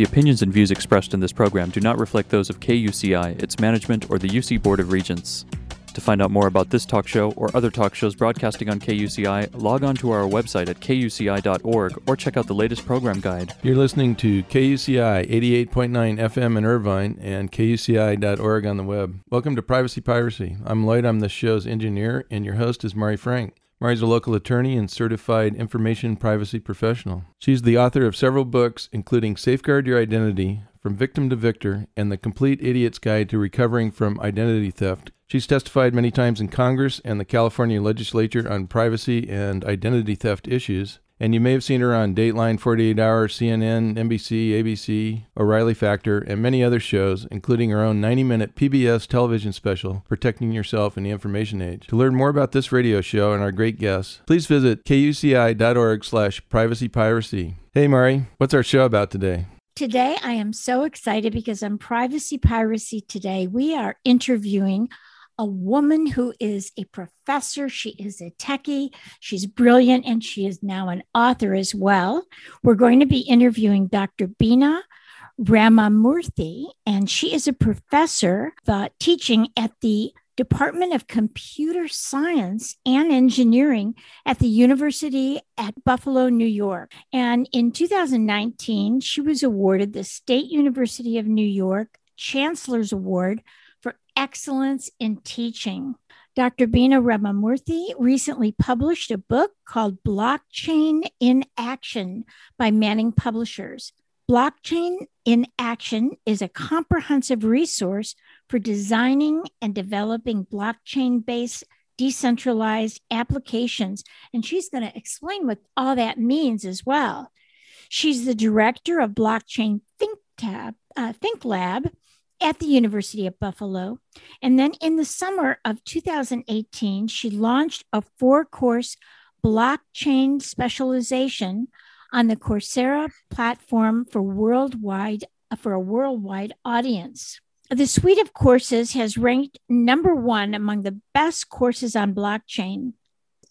The opinions and views expressed in this program do not reflect those of KUCI, its management, or the UC Board of Regents. To find out more about this talk show or other talk shows broadcasting on KUCI, log on to our website at kuci.org or check out the latest program guide. You're listening to KUCI 88.9 FM in Irvine and kuci.org on the web. Welcome to Privacy Piracy. I'm Lloyd, I'm the show's engineer, and your host is Mari Frank. Mari's a local attorney and certified information privacy professional. She's the author of several books, including Safeguard Your Identity, From Victim to Victor, and The Complete Idiot's Guide to Recovering from Identity Theft. She's testified many times in Congress and the California legislature on privacy and identity theft issues. And you may have seen her on Dateline, 48 Hour, CNN, NBC, ABC, O'Reilly Factor, and many other shows, including her own 90 minute PBS television special, Protecting Yourself in the Information Age. To learn more about this radio show and our great guests, please visit kuci.org slash privacypiracy. Hey, Mari, what's our show about today? Today, I am so excited because on Privacy Piracy today, we are interviewing a woman who is a professor. She is a techie. She's brilliant, and she is now an author as well. We're going to be interviewing Dr. Bina Ramamurthy, and she is a professor uh, teaching at the Department of Computer Science and Engineering at the University at Buffalo, New York. And in 2019, she was awarded the State University of New York Chancellor's Award excellence in teaching. Dr. Bina Ramamurthy recently published a book called Blockchain in Action by Manning Publishers. Blockchain in Action is a comprehensive resource for designing and developing blockchain based decentralized applications. And she's going to explain what all that means as well. She's the director of Blockchain Think, Tab, uh, Think Lab at the University of Buffalo. And then in the summer of 2018, she launched a four course blockchain specialization on the Coursera platform for worldwide for a worldwide audience. The suite of courses has ranked number 1 among the best courses on blockchain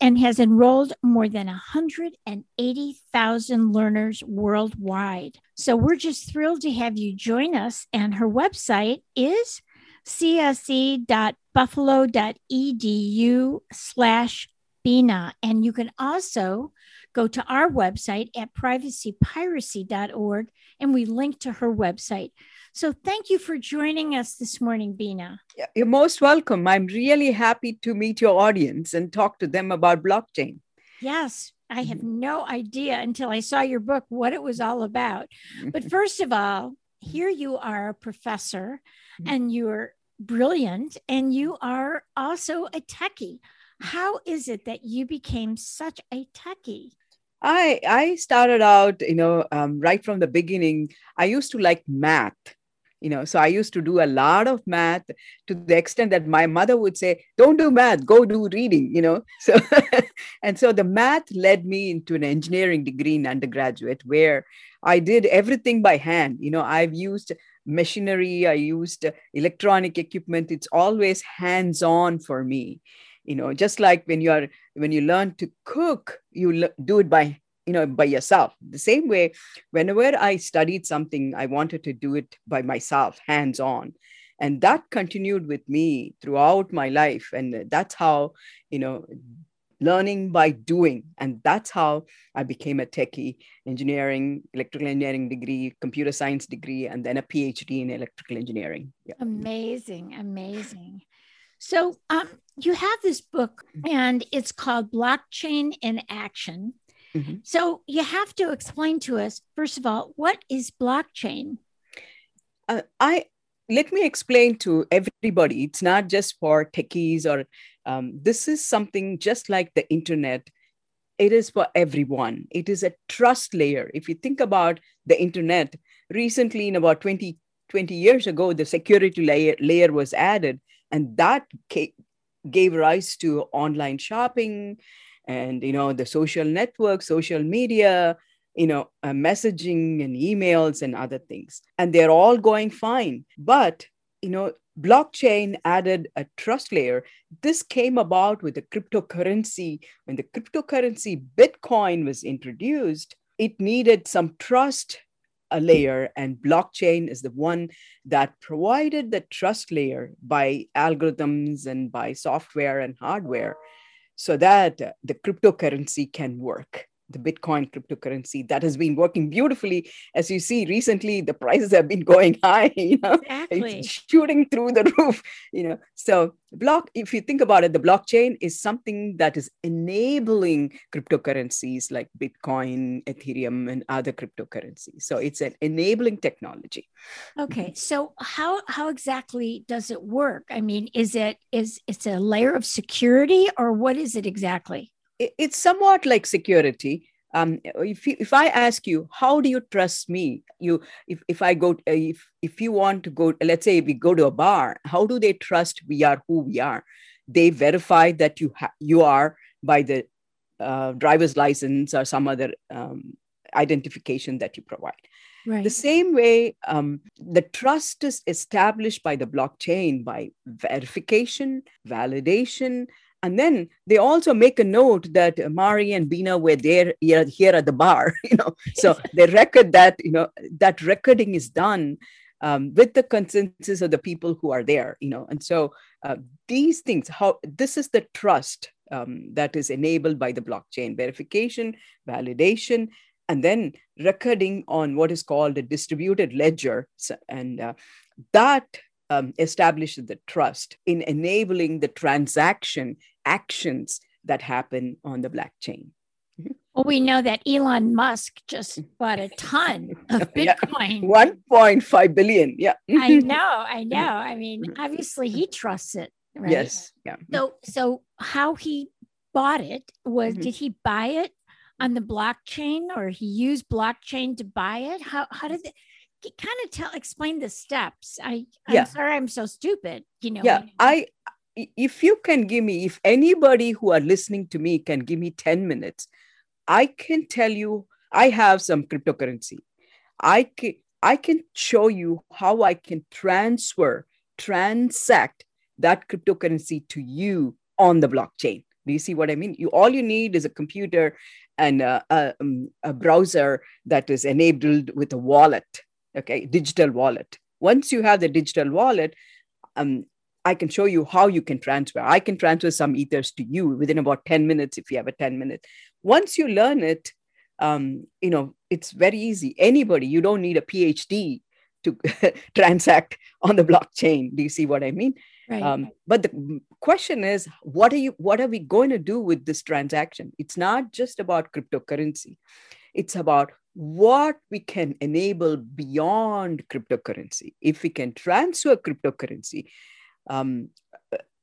and has enrolled more than 180,000 learners worldwide. So we're just thrilled to have you join us. And her website is cse.buffalo.edu slash Bina. And you can also go to our website at privacypiracy.org and we link to her website. So thank you for joining us this morning, Bina. You're most welcome. I'm really happy to meet your audience and talk to them about blockchain. Yes, I have mm-hmm. no idea until I saw your book what it was all about. But first of all, here you are a professor mm-hmm. and you're brilliant and you are also a techie. How is it that you became such a techie? I I started out, you know, um, right from the beginning. I used to like math, you know so i used to do a lot of math to the extent that my mother would say don't do math go do reading you know? So and so the math led me into an engineering degree in undergraduate where i did everything by hand. You know i've used machinery i used electronic equipment. It's always hands on for me. You know just like when you are when you learn to cook you do it by you know by yourself. The same way whenever i studied something i wanted to do it by myself hands on and that continued with me throughout my life. And that's how you know learning by doing. And that's how i became a techie engineering electrical engineering degree computer science degree and then a phd in electrical engineering. Yeah. amazing amazing. So um, you have this book and it's called blockchain in action Mm-hmm. So you have to explain to us, first of all, what is blockchain? Uh, I let me explain to everybody. It's not just for techies or um, this is something just like the internet. It is for everyone. It is a trust layer. If you think about the internet, recently, in about 20, 20 years ago, the security layer, layer was added, and that gave rise to online shopping and you know the social networks social media you know uh, messaging and emails and other things. And they're all going fine. But you know blockchain added a trust layer. This came about with the cryptocurrency. When the cryptocurrency bitcoin was introduced it needed some trust a layer, and blockchain is the one that provided the trust layer by algorithms and by software and hardware so that the cryptocurrency can work the Bitcoin cryptocurrency that has been working beautifully. As you see, recently the prices have been going high, you know, exactly. shooting through the roof, you know. So block, if you think about it, the blockchain is something that is enabling cryptocurrencies like Bitcoin, Ethereum, and other cryptocurrencies. So it's an enabling technology. Okay. So how how exactly does it work? I mean, is it is it's a layer of security or what is it exactly? It's somewhat like security. Um, if you, if I ask you, how do you trust me? You, if, if I go, if if you want to go, let's say we go to a bar, how do they trust we are who we are? They verify that you ha- you are by the uh, driver's license or some other um, identification that you provide. Right. The same way, um, the trust is established by the blockchain by verification, validation, and then they also make a note that Mari and Bina were there here, here at the bar, you know. So they record that, you know, that recording is done um, with the consensus of the people who are there, you know. And so uh, these things, how this is the trust um, that is enabled by the blockchain verification, validation, and then recording on what is called a distributed ledger. And uh, that um, establishes the trust in enabling the transaction actions that happen on the blockchain. Mm-hmm. Well, we know that Elon Musk just bought a ton of Bitcoin. Yeah. 1.5 billion. Yeah. I know. I know. I mean, obviously he trusts it. Right? Yes. Yeah. So, so how he bought it was, mm-hmm. did he buy it on the blockchain or he used blockchain to buy it? How, how did it? Kind of tell explain the steps. I i'm yeah. sorry i'm so stupid you know yeah i if you can give me if anybody who are listening to me can give me 10 minutes i can tell you i have some cryptocurrency. I can i can show you how i can transfer transact that cryptocurrency to you on the blockchain. Do you see what i mean? You all you need is a computer and a, a, um, a browser that is enabled with a wallet okay digital wallet. Once you have the digital wallet um, i can show you how you can transfer. I can transfer some ethers to you within about 10 minutes if you have a 10 minute. Once you learn it um, you know it's very easy. Anybody you don't need a phd to transact on the blockchain. Do you see what i mean? Right. Um, but the question is what are you what are we going to do with this transaction? It's not just about cryptocurrency. It's about what we can enable beyond cryptocurrency. If we can transfer cryptocurrency um,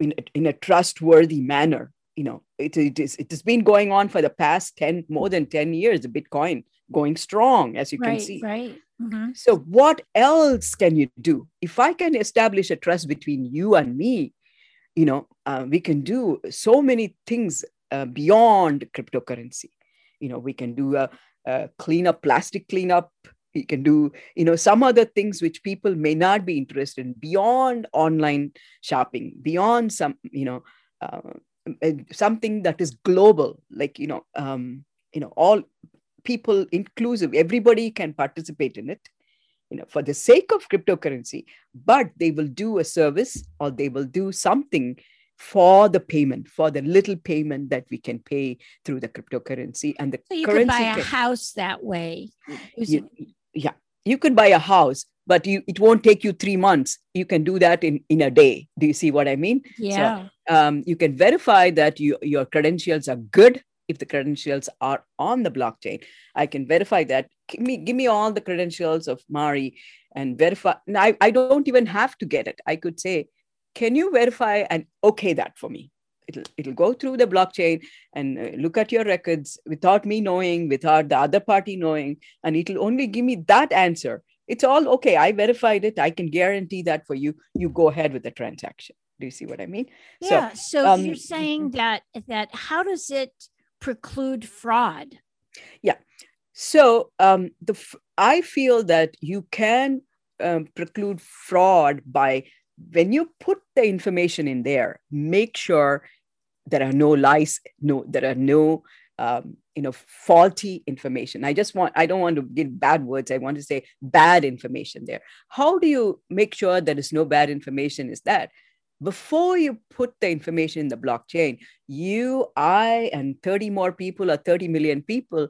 in, in a trustworthy manner, you know, it, it, is, it has been going on for the past 10, more than 10 years, the Bitcoin going strong, as you right, can see. Right. Mm-hmm. So, what else can you do? If I can establish a trust between you and me, you know, uh, we can do so many things uh, beyond cryptocurrency. You know, we can do a, clean up plastic cleanup. You can do you know some other things which people may not be interested in beyond online shopping beyond some you know uh, something that is global like you know um, you know all people inclusive everybody can participate in it you know for the sake of cryptocurrency but they will do a service or they will do something for the payment, for the little payment that we can pay through the cryptocurrency and the so you currency. could buy a can, house that way. You, yeah, you could buy a house, but you it won't take you three months. You can do that in in a day. Do you see what I mean? Yeah. So, um, you can verify that you, your credentials are good if the credentials are on the blockchain. I can verify that. Give me give me all the credentials of Mari and verify. I, I don't even have to get it. I could say can you verify and okay that for me? It'll, it'll go through the blockchain and uh, look at your records without me knowing, without the other party knowing, and it'll only give me that answer. It's all okay. I verified it. I can guarantee that for you. You go ahead with the transaction. Do you see what I mean? Yeah. So, so um, you're saying that that how does it preclude fraud? Yeah. So um, the I feel that you can um, preclude fraud by when you put the information in there, make sure there are no lies, no, there are no um, you know faulty information. I just want i don't want to give bad words. I want to say bad information there. How do you make sure there is no bad information is that? Before you put the information in the blockchain you i and 30 more people or 30 million people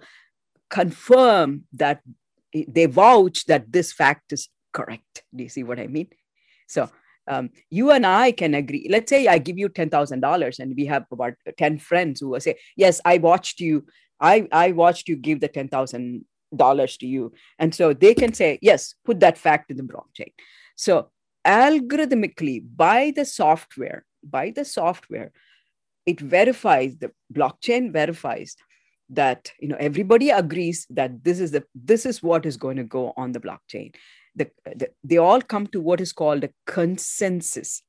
confirm that they vouch that this fact is correct. Do you see what i mean? So um, you and I can agree. Let's say I give you ten thousand dollars, and we have about ten friends who will say, "Yes, I watched you I, I watched you give the $10,000 to you. And so they can say, yes, put that fact in the blockchain. So algorithmically, by the software, by the software, it verifies, the blockchain verifies that you know everybody agrees that this is the this is what is going to go on the blockchain the, the, they all come to what is called a consensus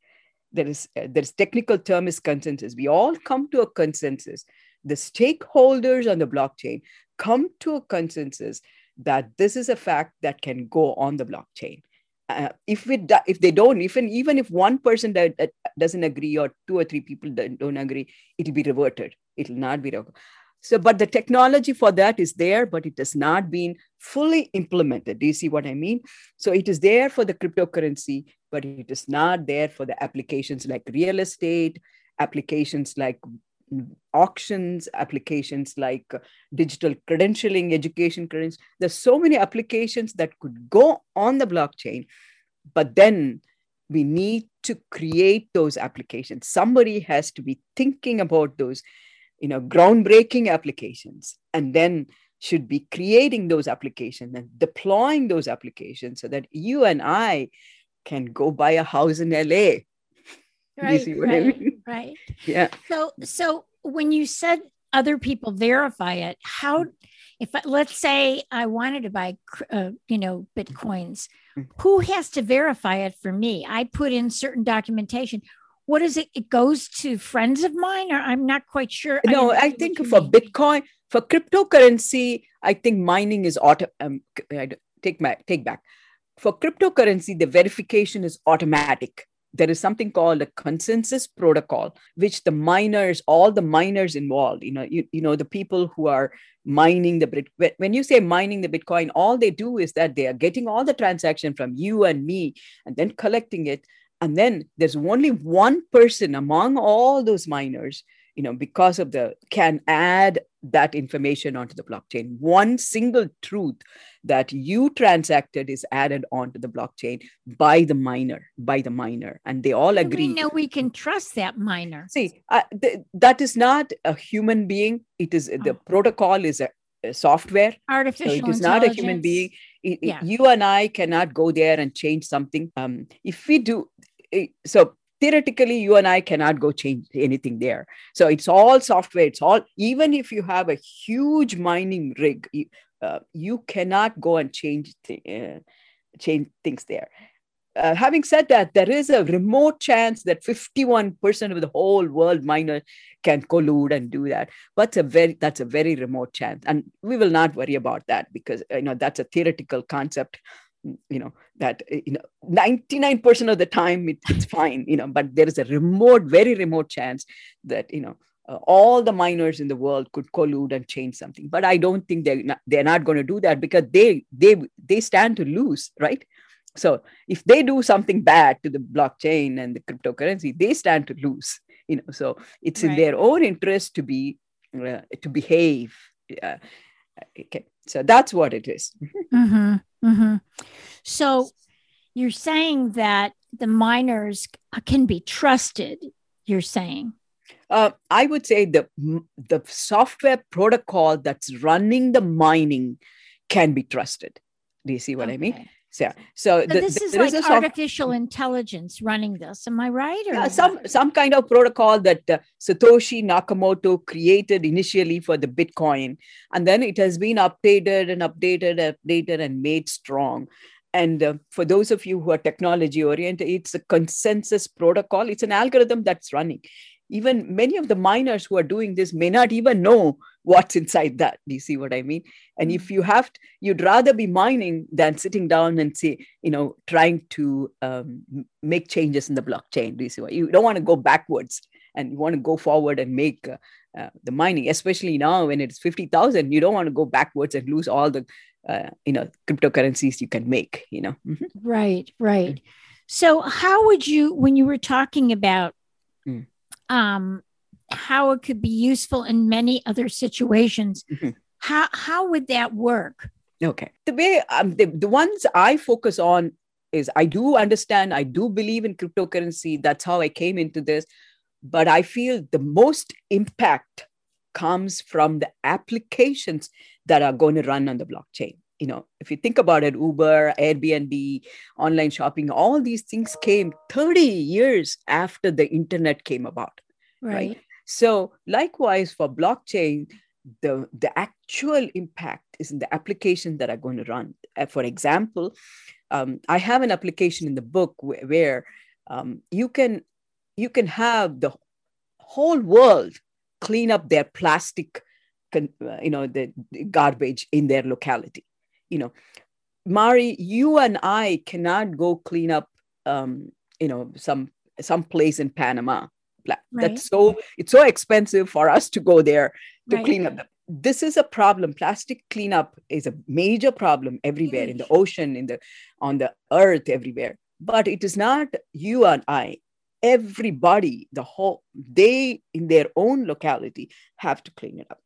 there is uh, there is technical term is consensus we all come to a consensus the stakeholders on the blockchain come to a consensus that this is a fact that can go on the blockchain. Uh, if it if they don't even even if one person that, that doesn't agree or two or three people don't agree it'll be reverted it will not be reverted. So but the technology for that is there but it has not been fully implemented. Do you see what i mean? So it is there for the cryptocurrency but it is not there for the applications like real estate applications like auctions applications like digital credentialing education credentials. There's so many applications that could go on the blockchain but then we need to create those applications. Somebody has to be thinking about those you know groundbreaking applications and then should be creating those applications and deploying those applications so that you and i can go buy a house in la right, right, I mean? right. Yeah. So, so when you said other people verify it, how, if I, let's say I wanted to buy, uh, you know, bitcoins, mm. who has to verify it for me? I put in certain documentation. What is it? It goes to friends of mine, or I'm not quite sure. No, I, I think for mean. Bitcoin, for cryptocurrency, I think mining is auto. Um, I take my take back. For cryptocurrency, the verification is automatic there is something called a consensus protocol which the miners all the miners involved you know you, you know the people who are mining the bit when you say mining the bitcoin all they do is that they are getting all the transaction from you and me and then collecting it and then there's only one person among all those miners you know because of the can add that information onto the blockchain. One single truth that you transacted is added onto the blockchain by the miner by the miner. And they all agree. we know we can trust that miner? See uh, th- that is not a human being. It is oh. the protocol is a, a software. Artificial so it is not a human being it, yeah. you and i cannot go there and change something. Um, if we do so theoretically you and i cannot go change anything there. So it's all software. It's all even if you have a huge mining rig you, uh, you cannot go and change th- uh, change things there uh, having said that there is a remote chance that 51% of the whole world miner can collude and do that. But a very that's a very remote chance. And we will not worry about that because you know that's a theoretical concept you know that you know 99% of the time it, it's fine you know but there is a remote very remote chance that you know uh, all the miners in the world could collude and change something. But i don't think they're not, they're not going to do that because they they they stand to lose right so if they do something bad to the blockchain and the cryptocurrency they stand to lose you know so it's right. in their own interest to be uh, to behave uh, okay so that's what it is. mm-hmm. Mm-hmm. So you're saying that the miners can be trusted. You're saying. Uh, I would say the the software protocol that's running the mining can be trusted. Do you see what okay. I mean? So, so, so the, this is like is artificial soft- intelligence running this. Am I right? Yeah, some some kind of protocol that uh, Satoshi Nakamoto created initially for the Bitcoin, and then it has been updated and updated, updated, and made strong. And uh, for those of you who are technology oriented, it's a consensus protocol. It's an algorithm that's running even many of the miners who are doing this may not even know what's inside that do you see what i mean and if you have to, you'd rather be mining than sitting down and say you know trying to um, make changes in the blockchain do you see what you don't want to go backwards and you want to go forward and make uh, uh, the mining, especially now when it's 50,000, you don't want to go backwards and lose all the, uh, you know, cryptocurrencies you can make, you know. Mm-hmm. Right, right. So how would you, when you were talking about mm. Um, how it could be useful in many other situations, mm-hmm. how, how would that work? Okay. The way, um, the, the ones I focus on is I do understand, I do believe in cryptocurrency. That's how I came into this but I feel the most impact comes from the applications that are going to run on the blockchain. You know, if you think about it, Uber, Airbnb, online shopping, all these things came 30 years after the internet came about. Right. right? So, likewise, for blockchain, the, the actual impact is in the application that are going to run. Uh, for example, um, I have an application in the book where, where um, you can you can have the whole world clean up their plastic uh, you know the, the garbage in their locality you know mari you and i cannot go clean up um, you know some some place in panama right. that's so it's so expensive for us to go there to right. clean up this is a problem plastic cleanup is a major problem everywhere in the ocean in the on the earth everywhere but it is not you and i everybody, the whole, they in their own locality have to clean it up.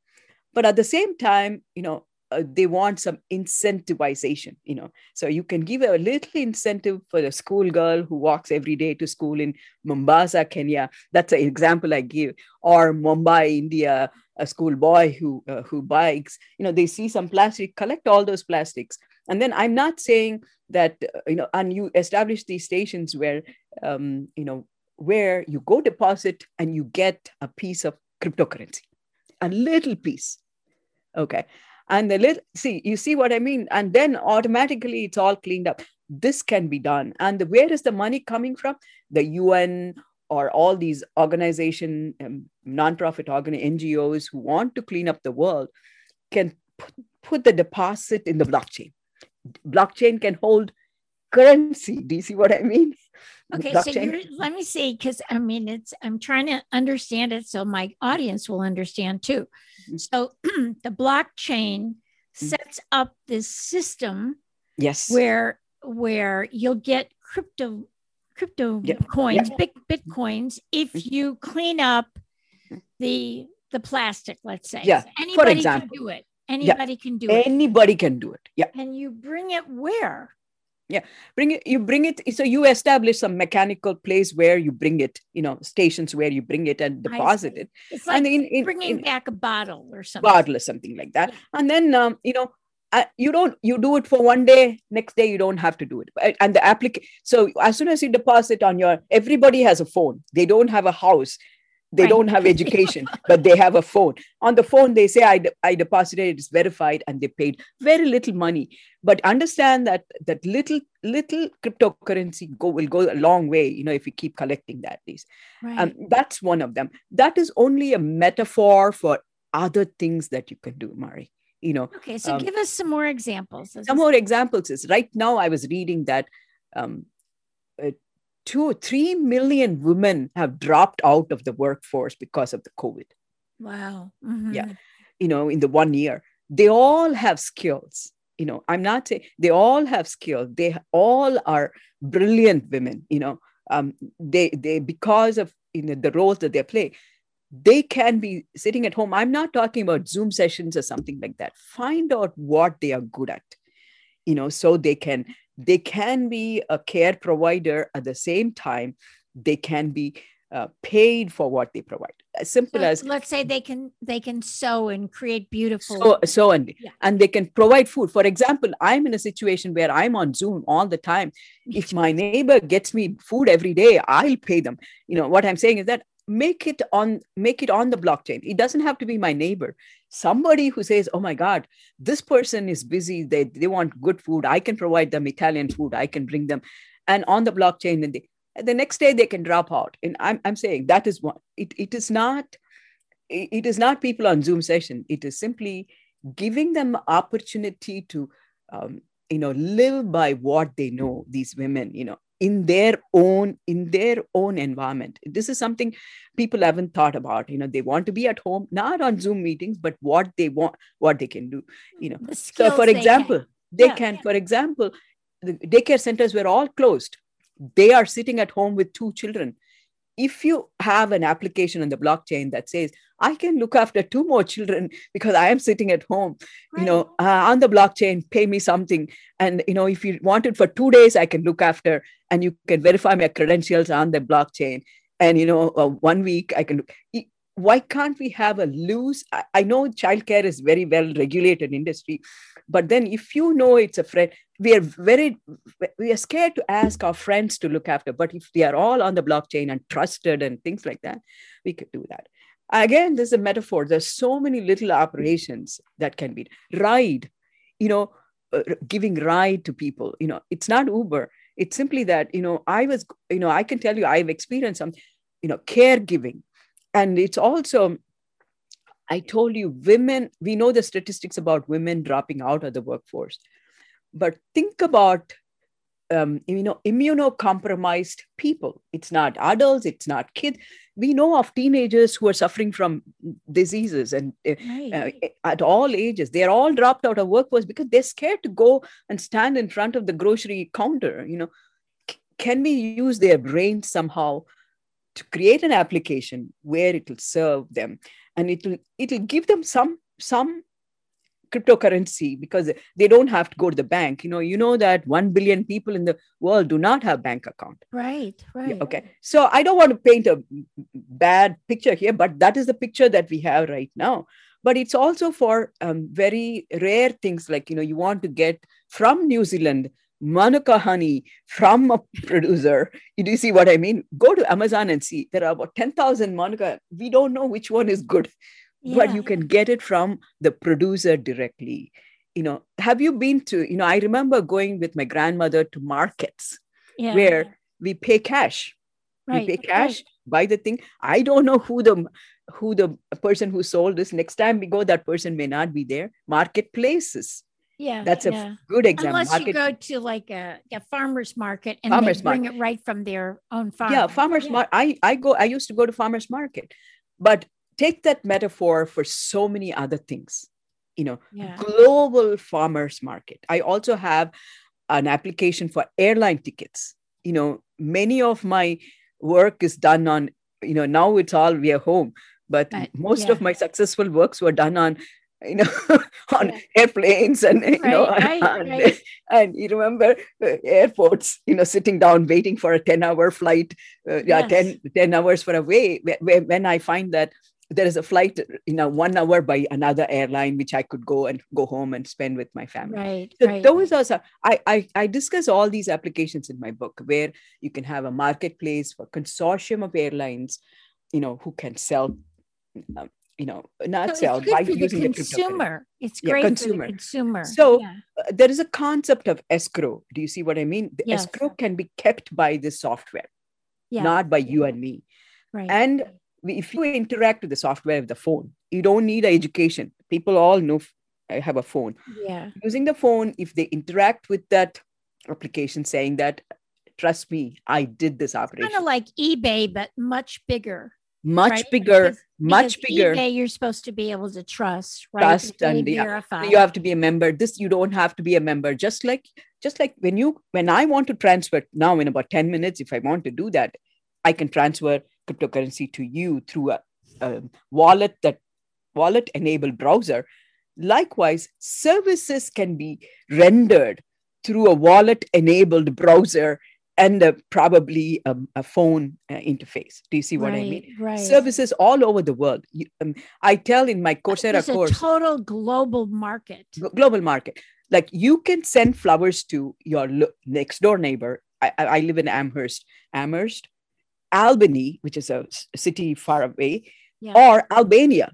But at the same time, you know, uh, they want some incentivization, you know. So you can give a little incentive for the schoolgirl who walks every day to school in Mombasa, Kenya. That's an example I give. Or Mumbai, India, a schoolboy who uh, who bikes. You know, they see some plastic, collect all those plastics. And then I'm not saying that uh, you know, and you establish these stations where um, you know where you go deposit and you get a piece of cryptocurrency, a little piece. Okay. And the little, see, you see what I mean? And then automatically it's all cleaned up. This can be done. And the, where is the money coming from? The UN or all these organization, um, nonprofit organ NGOs who want to clean up the world can put, put the deposit in the blockchain. Blockchain can hold currency. Do you see what I mean? Okay, so let me see, because I mean, it's I'm trying to understand it so my audience will understand too. Mm-hmm. So the blockchain mm-hmm. sets up this system, yes, where where you'll get crypto crypto yeah. coins, yeah. big bitcoins, if mm-hmm. you clean up the the plastic. Let's say, yeah, anybody For example. can do it. Anybody yeah. can do it. Anybody can do it. Yeah, and you bring it where? Yeah. Bring it you bring it so you establish some mechanical place where you bring it you know stations where you bring it and deposit it. It's like and in, in, bringing in, back a bottle or something. Bottle or something like that. Yeah. and then um, you know uh, you don't you do it for one day next day you don't have to do it. And the applic so as soon as you deposit on your everybody has a phone. They don't have a house they right. don't have education but they have a phone. On the phone they say I, de- I deposited it's verified and they paid very little money. But understand that that little little cryptocurrency go will go a long way you know if you keep collecting that these right. um, that's one of them. That is only a metaphor for other things that you can do mari you know. Okay so um, give us some more examples. some more examples is right now i was reading that um, uh, two, three million women have dropped out of the workforce because of the COVID. Wow. Mm-hmm. Yeah. You know, in the one year, they all have skills. You know, I'm not saying they all have skills. They all are brilliant women. You know, um, they they because of you know the roles that they play, they can be sitting at home. I'm not talking about Zoom sessions or something like that. Find out what they are good at. You know, so they can they can be a care provider at the same time they can be uh, paid for what they provide. As simple so as let's say they can they can sew and create beautiful so, and yeah. and they can provide food. For example i'm in a situation where i'm on zoom all the time. If my neighbor gets me food every day i'll pay them. You know what i'm saying is that make it on make it on the blockchain. It doesn't have to be my neighbor. Somebody who says oh my god this person is busy. They, they want good food. I can provide them italian food. I can bring them. And on the blockchain and they, the next day they can drop out. And i'm, I'm saying that is what it, it is not it is not people on zoom session. It is simply giving them opportunity to um, you know live by what they know these women you know in their own in their own environment this is something people haven't thought about you know they want to be at home not on zoom meetings but what they want what they can do you know so for they example can. they Yeah. can for example the daycare centers were all closed they are sitting at home with two children if you have an application on the blockchain that says i can look after two more children because i am sitting at home you know uh, on the blockchain pay me something. And you know if you want it for two days i can look after and you can verify my credentials on the blockchain. And you know uh, one week i can look why can't we have a loose I, I know childcare is very well regulated industry but then if you know it's a friend we are very we are scared to ask our friends to look after but if they are all on the blockchain and trusted and things like that we could do that. Again this is a metaphor. There's so many little operations that can be ride you know uh, giving ride to people. You know it's not uber. It's simply that you know i was you know i can tell you i've experienced some you know caregiving. And it's also i told you women we know the statistics about women dropping out of the workforce but think about um, you know immunocompromised people. It's not adults it's not kids. We know of teenagers who are suffering from diseases and uh, Right. uh, at all ages. They're all dropped out of workforce because they're scared to go and stand in front of the grocery counter you know. C- can we use their brain somehow to create an application where it will serve them? And it will it will give them some some cryptocurrency because they don't have to go to the bank you know you know that 1 billion people in the world do not have bank account right. yeah, Right. okay. So I don't want to paint a bad picture here, but that is the picture that we have right now. But it's also for um, very rare things like, you know, you want to get from New Zealand Manuka honey from a producer. You do see what I mean? Go to Amazon and see. There are about 10,000 Manuka. We don't know which one is good, but you can get it from the producer directly. You know, have you been to, you know, I remember going with my grandmother to markets yeah. where we pay cash right. we pay right. cash buy the thing i don't know who the who the person who sold this next time we go that person may not be there marketplaces Yeah. that's a yeah. good example Unless you go to like a, a farmer's market and Farmer's they bring it right from their own farm. yeah farmers Yeah. market i i go i used to go to farmers market but take that metaphor for so many other things you know Yeah. global farmers market i also have an application for airline tickets you know many of my work is done on you know now it's all we are home but But, most yeah. of my successful works were done on you know on Yeah. airplanes and you know Right, right, and, right. and you remember uh, airports you know sitting down waiting for a 10 hour flight uh, yeah Yes. 10, 10 hours for a way when i find that there is a flight you know one hour by another airline which i could go and go home and spend with my family Right. so right. those are I, I I discuss all these applications in my book where you can have a marketplace for consortium of airlines, you know, who can sell, um, you know, not So sell it's good by for the using the consumer. It's Yeah, great consumer. for the consumer. So, yeah. Uh, there is a concept of escrow. Do you see what I mean? The Yes. escrow can be kept by the software, yeah. not by you and me. right. And if you interact with the software of the phone, you don't need an education. People all know have a phone. yeah. using the phone, if they interact with that application saying that, trust me, I did this operation. Kind of like eBay, but much bigger. much right? bigger, Because- much because bigger. eBay, you're supposed to be able to trust, right? Trust and, yeah, verify. You have to be a member. This you don't have to be a member. Just like just like when you when I want to transfer now in about 10 minutes, if I want to do that, I can transfer cryptocurrency to you through a, a wallet that wallet enabled browser. Likewise, services can be rendered through a wallet enabled browser and a, probably a, a phone uh, interface. Do you see what I mean? Right. Services all over the world. You- um, I tell in my Coursera It's a course, total global market. global market, like you can send flowers to your lo- next door neighbor. I I live in Amherst, Amherst, Albany, which is a city far away, Yeah. or Albania.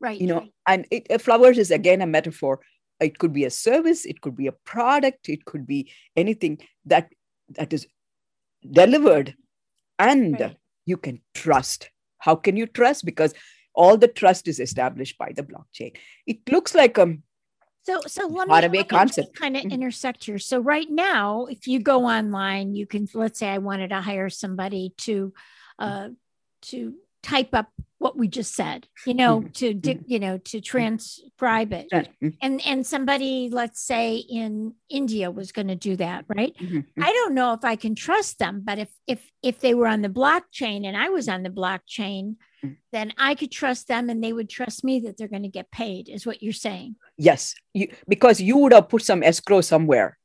right. You know, and it, uh, flowers is again a metaphor. It could be a service, it could be a product, it could be anything that that is delivered, and Right. you can trust. How can you trust? Because all the trust is established by the blockchain. It looks like a So, so let me, let me concept. kind of Mhm. intersect here. So, right now, if you go online, you can let's say I wanted to hire somebody to, uh, to type up what we just said, you know, Mhm. to di- you know to transcribe it, Mhm, and and somebody, let's say in India, was going to do that, right? I don't know if I can trust them, but if if if they were on the blockchain and I was on the blockchain, Mm. then I could trust them and they would trust me that they're going to get paid, is what you're saying. Yes, you, because you would have put some escrow somewhere,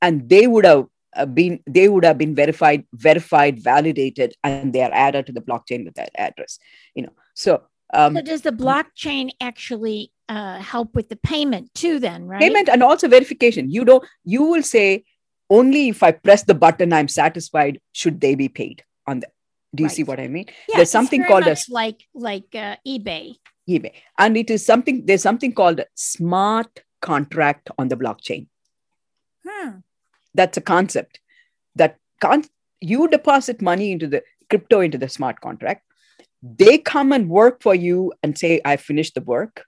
and they would have uh, been they would have been verified, verified, validated, and they are added to the blockchain with that address. You know, so um, So does the blockchain actually uh, help with the payment too? Then, right? payment and also verification. You don't. You will say only if I press the button, I'm satisfied. Should they be paid on the? Do you see what I mean? Yeah, there's something called as- like like uh, eBay. eBay, and it is something. There's something called smart contract on the blockchain. Hmm. That's a concept. That can't you deposit money into the crypto into the smart contract. They come and work for you and say i finished the work.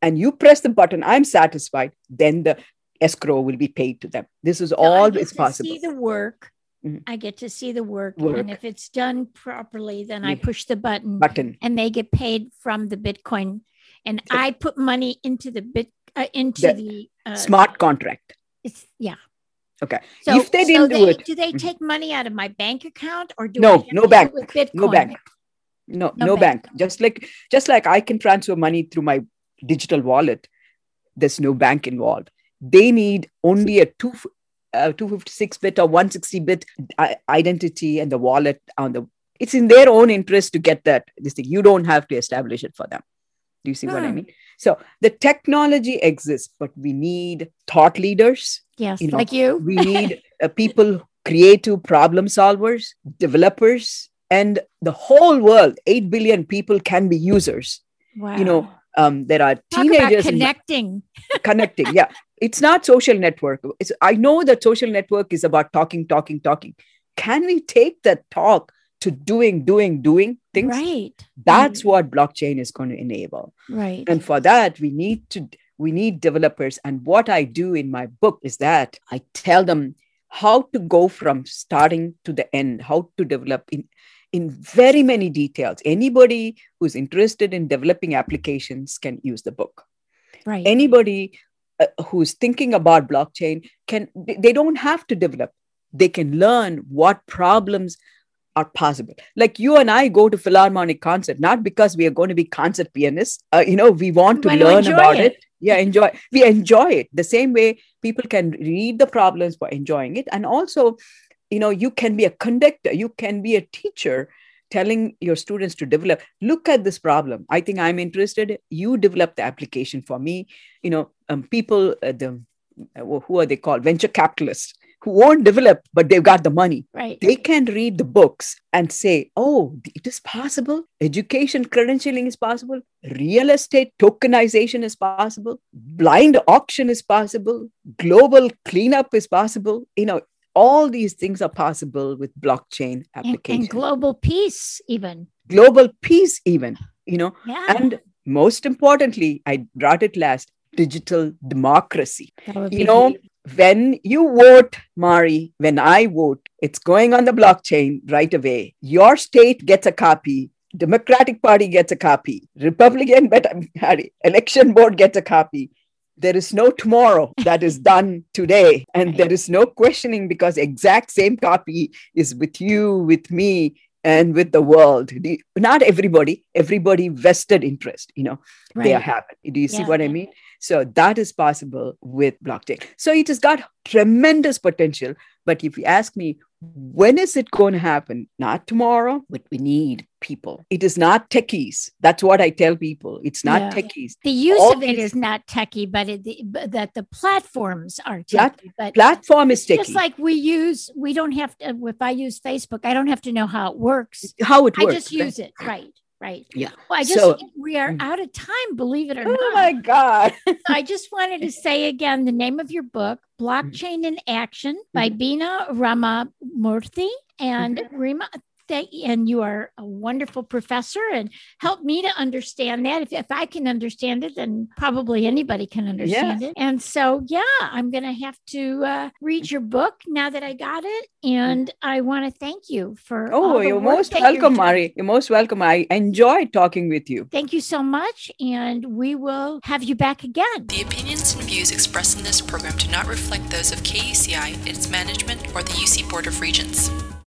And you press the button i'm satisfied then the escrow will be paid to them. This is So all is possible See the work. Mhm. I get to see the work, Work. and if it's done properly, then I push the button, button. and they get paid from the Bitcoin, and So- I put money into the bit uh, into The the uh, smart contract. It's yeah. Okay. So If they so didn't do they- it- do they Mhm. take money out of my bank account or do No, no bank, with Bitcoin? no bank no No no, bank. bank. just like just like i can transfer money through my digital wallet there's no bank involved they need only a two uh, 256 bit or 160 bit identity and the wallet on the it's in their own interest to get that this thing you don't have to establish it for them do you see what i Hmm. mean so the technology exists but we need thought leaders Yes, you know, like you. we need uh, people creative problem solvers developers and the whole world 8 billion people can be users wow. you know um, there are Talk teenagers in- connecting. connecting yeah it's not social network it's, i know that social network is about talking talking talking can we take that talk to doing doing doing things Right. that's right, what blockchain is going to enable Right. and for that we need to we need developers and what i do in my book is that i tell them how to go from starting to the end how to develop in in very many details anybody who's interested in developing applications can use the book right. anybody uh, who's thinking about blockchain can they don't have to develop they can learn what problems are possible. Like you and i go to philharmonic concert not because we are going to be concert pianists. Uh, you know we want to learn about it. it. yeah enjoy we enjoy it. The same way people can read the problems by enjoying it. And also you know you can be a conductor you can be a teacher telling your students to develop. Look at this problem. I think i'm interested. You develop the application for me. You know um, people uh, the uh, who are they called? Venture capitalists who won't develop but they've got the money. Right. they can read the books and say oh it is possible. Education credentialing is possible. Real estate tokenization is possible. Blind auction is possible. Global cleanup is possible. You know all these things are possible with blockchain and, application. and global peace, even. global peace even you know? Yeah. and most importantly i brought it last digital democracy. You know. When you vote mari when i vote it's going on the blockchain right away your state gets a copy democratic party gets a copy republican but, bet- election board gets a copy there is no tomorrow that is done today and there is no questioning because exact same copy is with you with me and with the world not everybody everybody vested interest you know they right. have it. Do you see Yeah. what I mean? So that is possible with blockchain. So it has got tremendous potential. But if you ask me, when is it going to happen? Not tomorrow, but we need people. It is not techies. That's what I tell people. It's not Yeah. techies. the use all of it is not techie, but, it, the, but that the platforms are techie. But Platform is techie. just like we use, we don't have to. If I use Facebook, I don't have to know how it works. How it works. I just use it. Right. Right. Yeah. Well, I just So- we are Mm. out of time. Believe it or Oh not. Oh my God. I just wanted to say again the name of your book, Blockchain in Action by Mm-hmm. Bina Ramamurthy and Rima. That, and you are a wonderful professor and help me to understand that. If, if I can understand it, then probably anybody can understand Yes. it. And so, yeah, I'm going to have to uh, read your book now that I got it. And I want to thank you for. all Oh, the you're work most that you're welcome, doing. Mari. You're most welcome. I enjoy talking with you. Thank you so much. And we will have you back again. The opinions and views expressed in this program do not reflect those of KUCI, its management, or the UC Board of Regents.